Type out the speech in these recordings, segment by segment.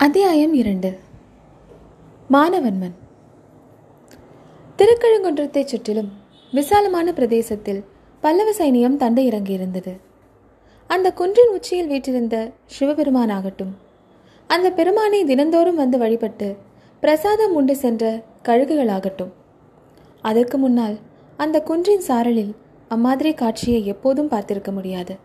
அத்தியாயம் இரண்டு. மாணவன்மன். திருக்கழுங்குன்றத்தைச் சுற்றிலும் விசாலமான பிரதேசத்தில் பல்லவ சைனியம் தண்டை இறங்கியிருந்தது அந்த குன்றின் உச்சியில் வீற்றிருந்த சிவபெருமானாகட்டும் அந்த பெருமானை தினந்தோறும் வந்து வழிபட்டு பிரசாதம் உண்டு சென்ற கழுகுகளாகட்டும் அதற்கு முன்னால் அந்த குன்றின் சாரலில் அம்மாதிரி காட்சியை எப்போதும் பார்த்திருக்க முடியாது.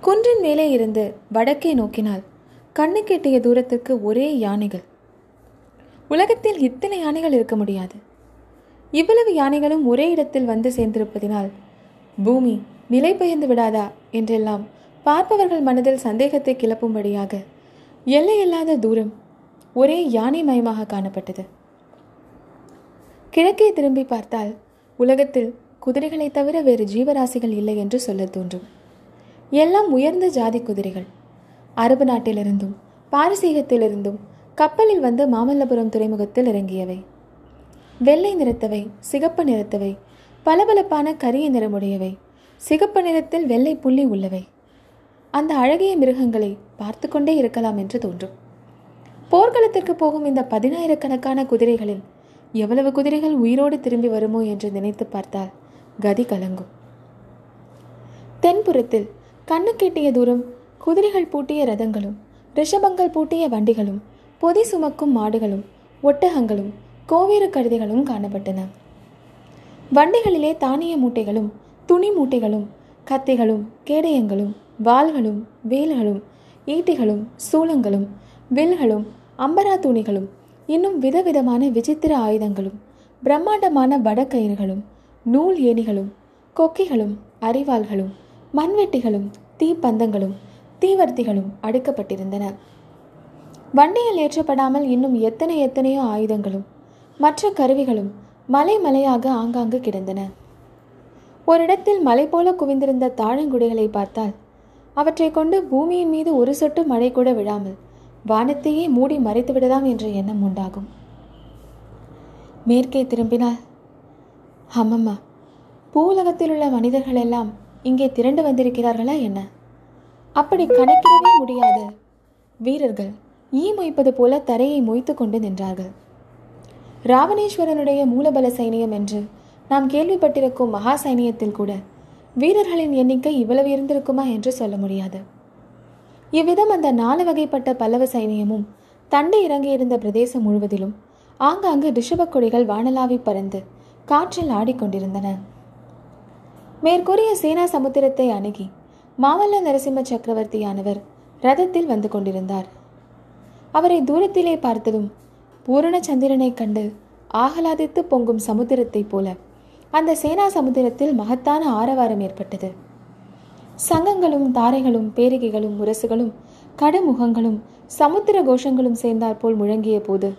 குன்றின் மேலே இருந்து வடக்கே நோக்கினால் கண்ணுக்கெட்டிய தூரத்துக்கு ஒரே யானைகள். உலகத்தில் இத்தனை யானைகள் இருக்க முடியாது. இவ்வளவு யானைகளும் ஒரே இடத்தில் வந்து சேர்ந்திருப்பதினால் பூமி நிலை பெயர்ந்து விடாதா என்றெல்லாம் பார்ப்பவர்கள் மனதில் சந்தேகத்தை கிளப்பும்படியாக எல்லையில்லாத தூரம் ஒரே யானை மயமாக காணப்பட்டது. கிழக்கே திரும்பி பார்த்தால் உலகத்தில் குதிரைகளைத் தவிர வேறு ஜீவராசிகள் இல்லை என்று சொல்ல தோன்றும். எல்லாம் உயர்ந்த ஜாதி குதிரைகள். அரபு நாட்டிலிருந்தும் பாரசீகத்திலிருந்தும் கப்பலில் வந்து மாமல்லபுரம் துறைமுகத்தில் இறங்கியவை. வெள்ளை நிறத்தவை சிகப்பு நிறத்தவை பளபளப்பான கரிய நிறமுடையவை. சிகப்பு நிறத்தில் வெள்ளை புள்ளி உள்ளவை. அந்த அழகிய மிருகங்களை பார்த்து கொண்டே இருக்கலாம் என்று தோன்றும். போர்க்களத்திற்கு போகும் இந்த பதினாயிரக்கணக்கான குதிரைகளில் எவ்வளவு குதிரைகள் உயிரோடு திரும்பி வருமோ என்று நினைத்து பார்த்தால் கதி கலங்கும். தென்புறத்தில் கண்ணு கெட்டிய தூரம் குதிரைகள் பூட்டிய ரதங்களும் ரிஷபங்கள் பூட்டிய வண்டிகளும் பொதி சுமக்கும் மாடுகளும் ஒட்டகங்களும் கோவேறு கழுதைகளும் காணப்பட்டன. வண்டிகளிலே தானிய மூட்டைகளும் துணி மூட்டைகளும் கத்திகளும் கேடயங்களும் வாள்களும் வேல்களும் ஈட்டிகளும் சூளங்களும் வில்களும் அம்பரா துணிகளும் இன்னும் விதவிதமான விசித்திர ஆயுதங்களும் பிரம்மாண்டமான வடக்கயிறுகளும் நூல் ஏணிகளும் கொக்கிகளும் அரிவாள்களும் மண்வெட்டிகளும் தீப்பந்தங்களும் தீவர்த்திகளும் அடுக்கப்பட்டிருந்தன. வண்டியில் ஏற்றப்படாமல் இன்னும் எத்தனை எத்தனையோ ஆயுதங்களும் மற்ற கருவிகளும் மலை மலையாக ஆங்காங்கு கிடந்தன. ஒரு இடத்தில் மலை போல குவிந்திருந்த தாழங்குடிகளை பார்த்தால் அவற்றை கொண்டு பூமியின் மீது ஒரு சொட்டு மழை கூட விழாமல் வானத்தையே மூடி மறைத்துவிடலாம் என்ற எண்ணம் உண்டாகும். மேற்கே திரும்பினால் அம்மம்மா பூலகத்தில் உள்ள மனிதர்கள் எல்லாம் இங்கே திரண்டு வந்திருக்கிறார்களா என்ன? அப்படி கணக்கிடவே முடியாது. வீரர்கள் ஈ மொய்ப்பது போல தரையை மொய்த்து கொண்டு நின்றார்கள். ராவணேஸ்வரனுடைய மூலபல சைனியம் என்று நாம் கேள்விப்பட்டிருக்கும் மகா சைனியத்தில் கூட வீரர்களின் எண்ணிக்கை இவ்வளவு இருந்திருக்குமா என்று சொல்ல முடியாது. இவ்விதம் அந்த நாலு வகைப்பட்ட பல்லவ சைனியமும் தண்டை இறங்கியிருந்த பிரதேசம் முழுவதிலும் ஆங்காங்கு ரிஷபக் கொடிகள் வானலாவி பறந்து காற்றில் ஆடிக்கொண்டிருந்தன. மேற்கூறிய சேனா சமுத்திரத்தை அணுகி மாமல்ல நரசிம்ம சக்கரவர்த்தியானவர் ரதத்தில் வந்து கொண்டிருந்தார். அவரை தூரத்திலே பார்த்ததும் பூரண சந்திரனைக் கண்டு ஆகலாதித்து பொங்கும் சமுத்திரத்தைப் போல அந்த சேனா சமுத்திரத்தில் மகத்தான ஆரவாரம் ஏற்பட்டது. சங்கங்களும் தாரைகளும் பேரிகைகளும் முரசுகளும் கடுமுகங்களும் சமுத்திர கோஷங்களும் சேர்ந்தாற்போல் முழங்கிய போது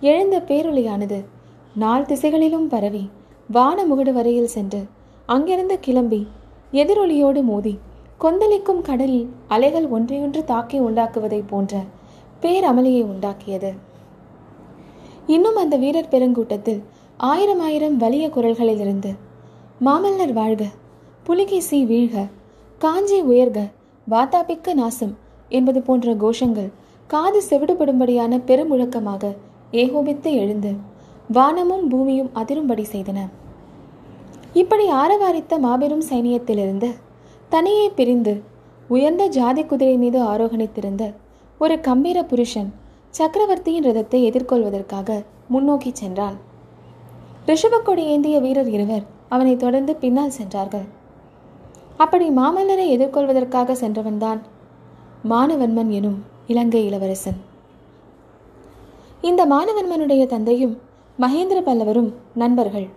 எழுந்த பேரொலியானது நால் திசைகளிலும் பரவி வான முகடு வரையில் சென்று அங்கிருந்து கிளம்பி எதிரொலியோடு மோதி கொந்தளிக்கும் கடலில் அலைகள் ஒன்றையொன்று தாக்கி உண்டாக்குவதைப் போன்ற பேரமளியை உண்டாக்கியது. இன்னும் அந்த வீரர் பெருங்கூட்டத்தில் ஆயிரம் ஆயிரம் வலிய குரல்களிலிருந்து மாமல்லர் வாழ்க புலிகேசி வீழ்க காஞ்சி உயர்க வாத்தாபிக்க நாசம் என்பது போன்ற கோஷங்கள் காது செவிடுபடும்படியான பெருமுழக்கமாக ஏகோபித்து எழுந்து வானமும் பூமியும் அதிரும்படி செய்தன. இப்படி ஆரவாரித்த மாபெரும் சைனியத்திலிருந்து தனியே பிரிந்து உயர்ந்த ஜாதி குதிரை மீது ஆரோகணித்திருந்த ஒரு கம்பீர புருஷன் சக்கரவர்த்தியின் ரதத்தை எதிர்கொள்வதற்காக முன்னோக்கி சென்றான். ரிஷபக்கொடி ஏந்திய வீரர் இருவர் அவனை தொடர்ந்து பின்னால் சென்றார்கள். அப்படி மாமல்லரை எதிர்கொள்வதற்காக சென்றவன்தான் மானவன்மன் எனும் இலங்கை இளவரசன். இந்த மானவன்மனுடைய தந்தையும் மகேந்திர பல்லவரும் நண்பர்கள்.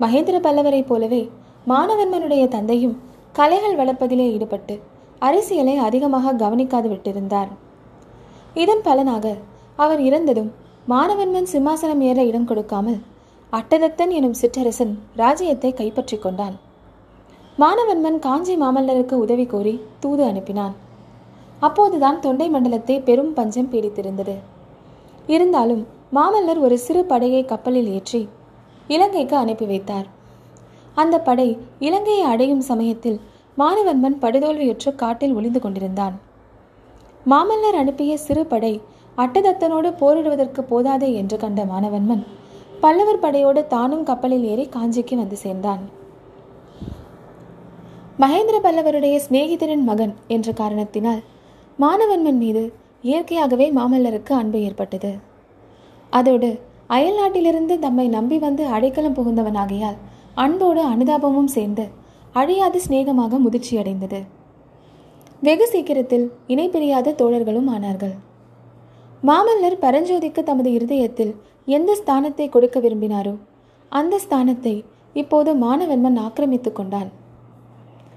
மகேந்திர பல்லவரைப் போலவே மானவன்மனுடைய தந்தையும் கலைகள் வளர்ப்பதிலே ஈடுபட்டு அரசியலை அதிகமாக கவனிக்காது விட்டிருந்தார். இதன் பலனாக அவர் இறந்ததும் மாணவன்மன் சிம்மாசனம் ஏற இடம் கொடுக்காமல் அட்டதத்தன் எனும் சிற்றரசன் ராஜ்யத்தை கைப்பற்றிக் கொண்டான். மாணவன்மன் காஞ்சி மாமல்லருக்கு உதவி கோரி தூது அனுப்பினான். அப்போதுதான் தொண்டை மண்டலத்தை பெரும் பஞ்சம் பீடித்திருந்தது. இருந்தாலும் மாமல்லர் ஒரு சிறு படையை கப்பலில் ஏற்றி இலங்கைக்கு அனுப்பி வைத்தார். அந்த படை இலங்கையை அடையும் சமயத்தில் மானவன்மன் படுதோல்வியுற்று காட்டில் ஒளிந்து கொண்டிருந்தான். மாமல்லர் அனுப்பிய சிறு படை அட்டதத்தனோடு போரிடுவதற்கு போதாதே என்று கண்ட மானவன்மன் பல்லவர் படையோடு தானும் கப்பலில் ஏறி காஞ்சிக்கு வந்து சேர்ந்தான். மகேந்திர பல்லவருடைய சிநேகிதரின் மகன் என்ற காரணத்தினால் மானவன்மன் மீது இயற்கையாகவே மாமல்லருக்கு அன்பு ஏற்பட்டது. அதோடு அயல் நாட்டிலிருந்து தம்மை நம்பி வந்து அடைக்கலம் புகுந்தவனாகையால் அன்போடு அனுதாபமும் சேர்ந்து அழியாத சிநேகமாக முதிர்ச்சியடைந்தது. வெகு சீக்கிரத்தில் இணைப்பிரியாத தோழர்களும் ஆனார்கள். மாமல்லர் பரஞ்சோதிக்கு தமது இருதயத்தில் எந்த ஸ்தானத்தை கொடுக்க விரும்பினாரோ அந்த ஸ்தானத்தை இப்போது மானவன்மன் ஆக்கிரமித்துக் கொண்டான்.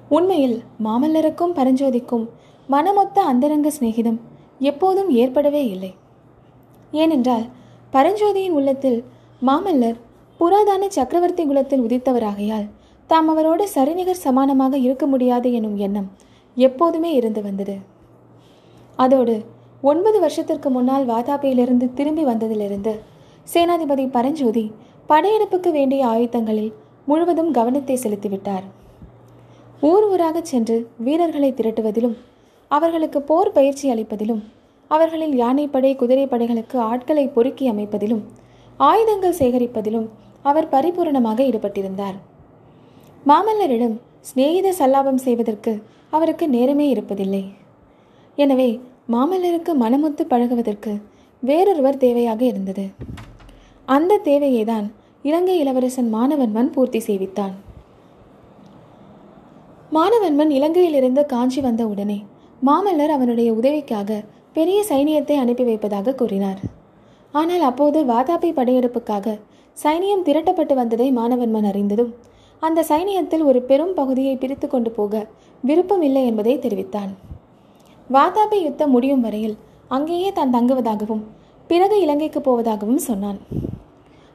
உண்மையில் மாமல்லருக்கும் பரஞ்சோதிக்கும் மனமொத்த அந்தரங்க சிநேகிதம் எப்போதும் ஏற்படவே இல்லை. ஏனென்றால் பரஞ்சோதியின் உள்ளத்தில் மாமல்லர் புராதான சக்கரவர்த்தி குலத்தில் உதித்தவராகையால் தாம் அவரோடு சரிநிகர் சமானமாக இருக்க முடியாது எனும் எண்ணம் எப்போதுமே இருந்து வந்தது. அதோடு ஒன்பது வருஷத்திற்கு முன்னால் வாதாபியிலிருந்து திரும்பி வந்ததிலிருந்து சேனாதிபதி பரஞ்சோதி படையெடுப்புக்கு வேண்டிய ஆயுதங்களில் முழுவதும் கவனத்தை செலுத்திவிட்டார். ஊர் ஊராக சென்று வீரர்களை திரட்டுவதிலும் அவர்களுக்கு போர் பயிற்சி அளிப்பதிலும் அவர்களில் யானைப்படை குதிரைப்படைகளுக்கு ஆட்களை பொறுக்கி அமைப்பதிலும் ஆயுதங்கள் சேகரிப்பதிலும் அவர் பரிபூரணமாக ஈடுபட்டிருந்தார். மாமல்லரிடம் சிநேகித சல்லாபம் செய்வதற்கு அவருக்கு நேரமே இருப்பதில்லை. எனவே மாமல்லருக்கு மனமுத்து பழகுவதற்கு வேறொருவர் தேவையாக இருந்தது. அந்த தேவையை தான் இலங்கை இளவரசன் மாணவன்மன் பூர்த்தி செய்வித்தான். மாணவன்மன் இலங்கையிலிருந்து காஞ்சி வந்த உடனே மாமல்லர் அவனுடைய உதவிக்காக பெரிய சைனியத்தை அனுப்பி வைப்பதாக கூறினார். ஆனால் அப்போது வாதாபி படையெடுப்புக்காக சைனியம் திரட்டப்பட்டு வந்ததை மாணவன்மன் அறிந்ததும் அந்த சைனியத்தில் ஒரு பெரும் பகுதியை பிரித்து கொண்டு போக விருப்பம் இல்லை என்பதை தெரிவித்தான் வாதாபி யுத்தம் முடியும் வரையில் அங்கேயே தான் தங்குவதாகவும் பிறகு இலங்கைக்கு போவதாகவும் சொன்னான்.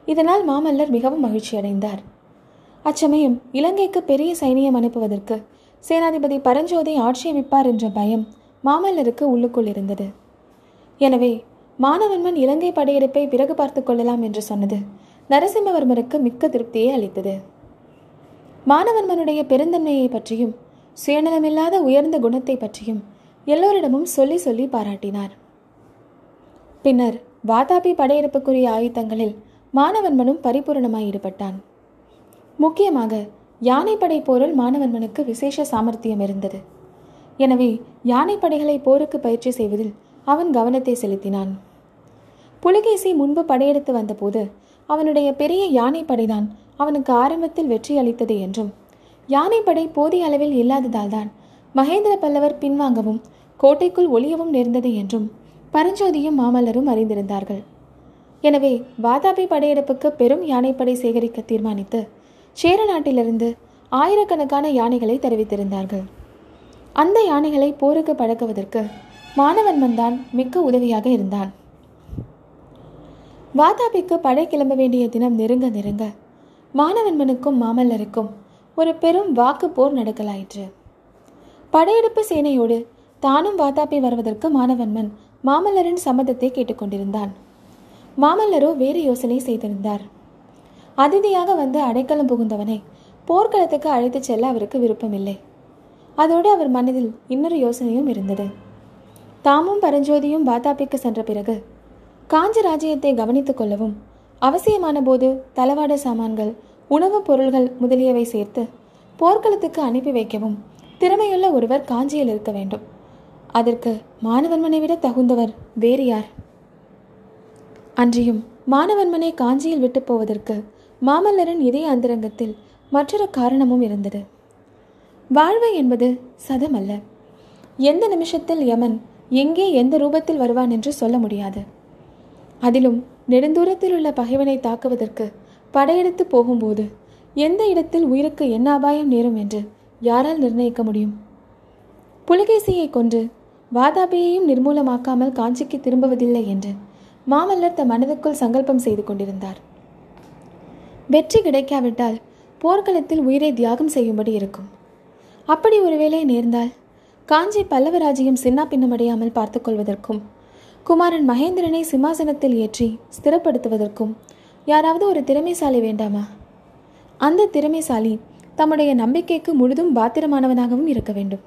இதனால் மாமல்லர் மிகவும் மகிழ்ச்சி அடைந்தார். அச்சமயம் இலங்கைக்கு பெரிய சைனியம் அனுப்புவதற்கு சேனாதிபதி பரஞ்சோதி ஆட்சேபிப்பார் என்ற பயம் மாமல்லருக்கு உள்ளுக்குள் இருந்தது. எனவே மாணவன்மன் இலங்கை படையெடுப்பை பிறகு பார்த்து கொள்ளலாம் என்று சொன்னது நரசிம்மவர்மருக்கு மிக்க திருப்தியை அளித்தது. மாணவன்மனுடைய பெருந்தன்மையை பற்றியும் சுயநலமில்லாத உயர்ந்த குணத்தை பற்றியும் எல்லோரிடமும் சொல்லி சொல்லி பாராட்டினார். பின்னர் வாதாபி படையெடுப்புக்குரிய ஆயுத்தங்களில் மாணவன்மனும் பரிபூரணமாய் ஈடுபட்டான். முக்கியமாக யானைப்படை போரில் மாணவன்மனுக்கு விசேஷ சாமர்த்தியம் இருந்தது. எனவே யானைப்படைகளை போருக்கு பயிற்சி செய்வதில் அவன் கவனத்தை செலுத்தினான். புலிகேசி முன்பு படையெடுத்து வந்தபோது அவனுடைய பெரிய யானைப்படைதான் அவனுக்கு ஆரம்பத்தில் வெற்றி அளித்தது என்றும். யானைப்படை போதிய அளவில் இல்லாததால் தான் மகேந்திர பல்லவர் பின்வாங்கவும் கோட்டைக்குள் ஒளியவும் நேர்ந்தது என்றும் பரஞ்சோதியும் மாமல்லரும் அறிந்திருந்தார்கள். எனவே வாதாபி படையெடுப்புக்கு பெரும் யானைப்படை சேகரிக்க தீர்மானித்து சேர நாட்டிலிருந்து ஆயிரக்கணக்கான யானைகளை தெரிவித்திருந்தார்கள். அந்த யானைகளை போருக்கு பழக்குவதற்கு மாணவன்மன் தான் மிக்க உதவியாக இருந்தான். வாதாபிக்கு படை கிளம்ப வேண்டிய தினம் நெருங்க நெருங்க மாணவன்மனுக்கும் மாமல்லருக்கும் ஒரு பெரும் வாக்கு போர் நடக்கலாயிற்று. படையெடுப்பு சேனையோடு தானும் வாதாபி வருவதற்கு மாணவன்மன் மாமல்லரின் சம்மதத்தை கேட்டுக்கொண்டிருந்தான். மாமல்லரோ வேறு யோசனை செய்திருந்தார். அதிதியாக வந்து அடைக்கலம் புகுந்தவனை போர்க்களத்துக்கு அழைத்துச் செல்ல அவருக்கு விருப்பமில்லை. அதோடு அவர் மனதில் இன்னொரு யோசனையும் இருந்தது. தாமும் பரஞ்சோதியும் வாதாபிக்கு சென்ற பிறகு காஞ்சி ராஜ்யத்தை கவனித்துக் கொள்ளவும் அவசியமான போது தளவாட சாமான்கள் உணவுப் பொருள்கள் முதலியவை சேர்த்து போர்க்களத்துக்கு அனுப்பி வைக்கவும். திறமையுள்ள ஒருவர் காஞ்சியில் இருக்க வேண்டும். அதற்கு மாணவன்மனை விட தகுந்தவர் வேறு யார்? அன்றியும் மாணவன்மனை காஞ்சியில் விட்டு போவதற்கு மாமல்லரின் இதய அந்தரங்கத்தில் மற்றொரு காரணமும் இருந்தது. வாழ்வு என்பது சதமல்ல. எந்த நிமிஷத்தில் யமன் எங்கே எந்த ரூபத்தில் வருவான் என்று சொல்ல முடியாது. அதிலும் நெடுந்தூரத்தில் உள்ள பகைவனை தாக்குவதற்கு படையெடுத்து போகும்போது எந்த இடத்தில் உயிருக்கு என்ன அபாயம் நேரும் என்று யாரால் நிர்ணயிக்க முடியும்? புலிகேசியை கொன்று வாதாபியையும் நிர்மூலமாக்காமல் காஞ்சிக்கு திரும்புவதில்லை என்று மாமல்லர் தம் மனதுக்குள் சங்கல்பம் செய்து கொண்டிருந்தார். வெற்றி கிடைக்காவிட்டால் போர்க்களத்தில் உயிரை தியாகம் செய்யும்படி இருக்கும். அப்படி ஒருவேளை நேர்ந்தால் காஞ்சி பல்லவராஜையும் சின்னா பின்னமடையாமல் பார்த்துக்கொள்வதற்கும் குமாரன் மகேந்திரனை சிம்மாசனத்தில் ஏற்றி ஸ்திரப்படுத்துவதற்கும் யாராவது ஒரு திறமைசாலி வேண்டாமா? அந்த திறமைசாலி தம்முடைய நம்பிக்கைக்கு முழுதும் பாத்திரமானவனாகவும் இருக்க வேண்டும்.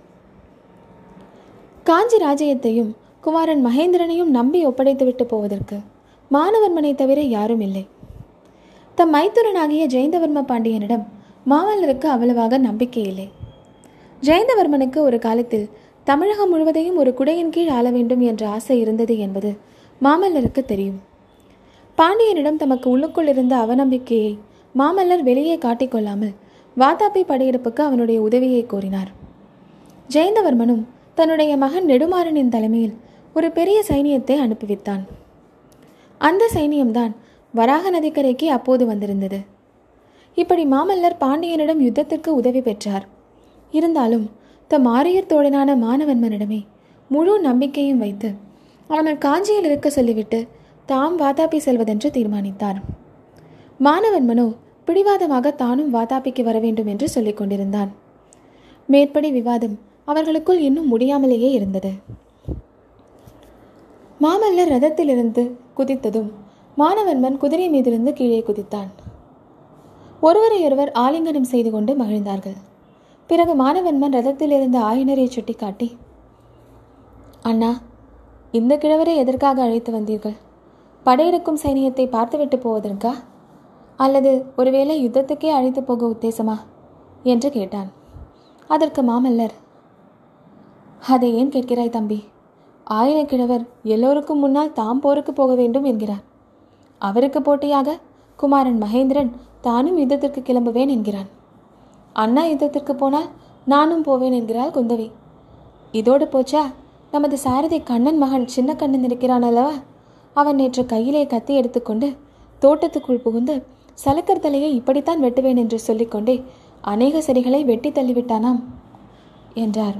காஞ்சி ராஜ்யத்தையும் குமாரன் மகேந்திரனையும் நம்பி ஒப்படைத்துவிட்டு போவதற்கு மானவர்மனை தவிர யாரும் இல்லை. தம் மைத்துரனாகிய ஜெயந்தவர்ம பாண்டியனிடம் மாமல்லருக்கு அவ்வளவாக நம்பிக்கை இல்லை. ஜெயந்தவர்மனுக்கு ஒரு காலத்தில் தமிழகம் முழுவதையும் ஒரு குடையின் கீழ் ஆள வேண்டும் என்ற ஆசை இருந்தது என்பது மாமல்லருக்கு தெரியும். பாண்டியனிடம் தமக்கு உள்ளுக்குள் இருந்த அவநம்பிக்கையை மாமல்லர் வெளியே காட்டிக்கொள்ளாமல் வாதாபி படையெடுப்புக்கு அவனுடைய உதவியை கோரினார். ஜெயந்தவர்மனும் தன்னுடைய மகன் நெடுமாறனின் தலைமையில் ஒரு பெரிய சைனியத்தை அனுப்பிவித்தான். அந்த சைனியம்தான் வராக நதிக்கரைக்கு அப்போது வந்திருந்தது. இப்படி மாமல்லர் பாண்டியனிடம் யுத்தத்திற்கு உதவி பெற்றார். இருந்தாலும் தம் ஆரியர் தோழனான மாணவன்மனிடமே முழு நம்பிக்கையும் வைத்து அவனை காஞ்சியில் இருக்க சொல்லிவிட்டு தாம் வாதாபி செல்வதென்று தீர்மானித்தார். மாணவன் மனு பிடிவாதமாக தானும் வாதாபிக்கு வர வேண்டும் என்று சொல்லிக் கொண்டிருந்தான். மேற்படி விவாதம் அவர்களுக்குள் இன்னும் முடியாமலேயே இருந்தது. மாமல்லர் ரதத்திலிருந்து குதித்ததும் மாணவன்மன் குதிரை மீதிருந்து கீழே குதித்தான். ஒருவரையொருவர் ஆலிங்கனம் செய்து கொண்டு மகிழ்ந்தார்கள். பிறகு மாணவன்மன் ரதத்திலிருந்து ஆயினரை சுட்டிக்காட்டி அண்ணா இந்த கிழவரை எதற்காக அழைத்து வந்தீர்கள்? படையெடுக்கும் சைனியத்தை பார்த்துவிட்டு போவதற்கா? அல்லது ஒருவேளை யுத்தத்துக்கே அழைத்து போக உத்தேசமா? என்று கேட்டான். அதற்கு மாமல்லர் அதை ஏன் கேட்கிறாய் தம்பி? ஆயினக்கிழவர் எல்லோருக்கும் முன்னால் தாம் போருக்கு போக வேண்டும் என்கிறார். அவருக்கு போட்டியாக குமாரன் மகேந்திரன் தானும் யுத்தத்திற்கு கிளம்புவேன் என்கிறான். அண்ணா யுத்தத்திற்கு போனால் நானும் போவேன் என்கிறாள் குந்தவி. இதோடு போச்சா? நமது சாரதி கண்ணன் மகன் சின்ன கண்ணன் இருக்கிறான் அல்லவா? அவன் நேற்று கையிலே கத்தி எடுத்துக்கொண்டு தோட்டத்துக்குள் புகுந்து சலக்கர் தலையை இப்படித்தான் வெட்டுவேன் என்று சொல்லிக்கொண்டே அநேக செடிகளை வெட்டி தள்ளிவிட்டானாம் என்றார்.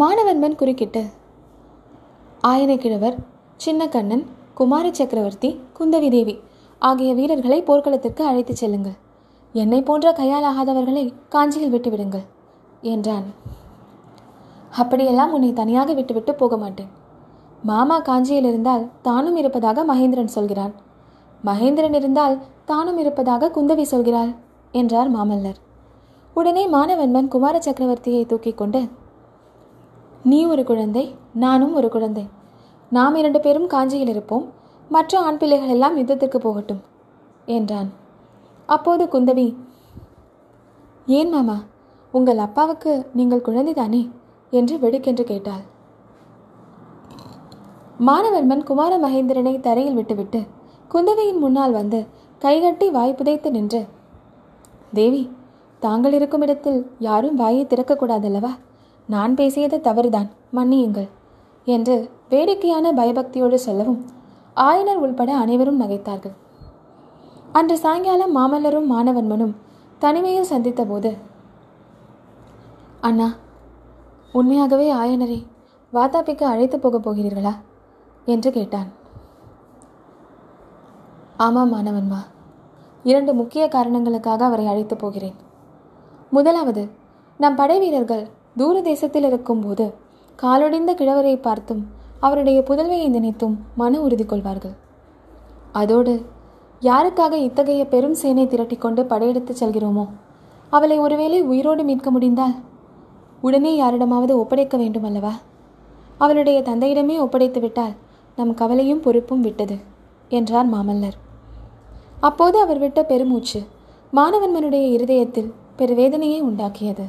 மாணவன்மன் குறுக்கிட்டு ஆயனக்கிழவர் சின்னக்கண்ணன் சின்ன கண்ணன் குமார சக்கரவர்த்தி குந்தவி தேவி ஆகிய வீரர்களை போர்க்களத்திற்கு அழைத்துச் செல்லுங்கள். என்னை போன்ற கையாலாகாதவர்களை காஞ்சியில் விட்டுவிடுங்கள் என்றான். அப்படியெல்லாம் உன்னை தனியாக விட்டுவிட்டு போக மாட்டேன். மாமா காஞ்சியில் இருந்தால் தானும் இருப்பதாக மகேந்திரன் சொல்கிறான் மகேந்திரன் இருந்தால் தானும் இருப்பதாக குந்தவி சொல்கிறாள் என்றார் மாமல்லர். உடனே மானவன்மன் குமார சக்கரவர்த்தியை தூக்கிக் கொண்டு நீ ஒரு குழந்தை நானும் ஒரு குழந்தை. நாம் இரண்டு பேரும் காஞ்சியில் இருப்போம். மற்ற ஆண் பிள்ளைகள் எல்லாம் யுத்தத்திற்கு போகட்டும் என்றான். அப்போது குந்தவி ஏன் மாமா உங்கள் அப்பாவுக்கு நீங்கள் குழந்தைதானே? என்று வெடுக்கென்று கேட்டாள். மானவர்மன் குமார மகேந்திரனை தரையில் விட்டுவிட்டு குந்தவையின் முன்னால் வந்து கைகட்டி வாய் புதைத்து நின்று தேவி தாங்கள் இருக்கும் இடத்தில் யாரும் வாயை திறக்கக்கூடாதல்லவா நான் பேசியது தவறுதான் மன்னியுங்கள் என்று வேடிக்கையான பயபக்தியோடு சொல்லவும் ஆயனர் உள்பட அனைவரும் நகைத்தார்கள். அன்று சாயங்காலம் மாமல்லரும் மாணவன்மனும் தனிமையில் சந்தித்த போது அண்ணா உண்மையாகவே ஆயனரை வாதாபிக்கு அழைத்து போகப் போகிறீர்களா? என்று கேட்டான். ஆமாம் மாணவன்மா இரண்டு முக்கிய காரணங்களுக்காக அவரை அழைத்து போகிறேன். முதலாவது நம் படை வீரர்கள் தூர தேசத்தில் இருக்கும்போது காலொடிந்த கிழவரை பார்த்தும் அவருடைய புதல்வையை நினைத்தும் மன உறுதி கொள்வார்கள். அதோடு யாருக்காக இத்தகைய பெரும் சேனை திரட்டிக்கொண்டு படையெடுத்து செல்கிறோமோ அவளை ஒருவேளை உயிரோடு மீட்க முடிந்தால் உடனே யாரிடமாவது ஒப்படைக்க வேண்டும் அல்லவா அவளுடைய தந்தையிடமே ஒப்படைத்து விட்டால் நம் கவலையும் பொறுப்பும் விட்டது என்றார் மாமல்லர். அப்போது அவர் விட்ட பெருமூச்சு மாணவன்மனுடைய இருதயத்தில் பெருவேதனையை உண்டாக்கியது.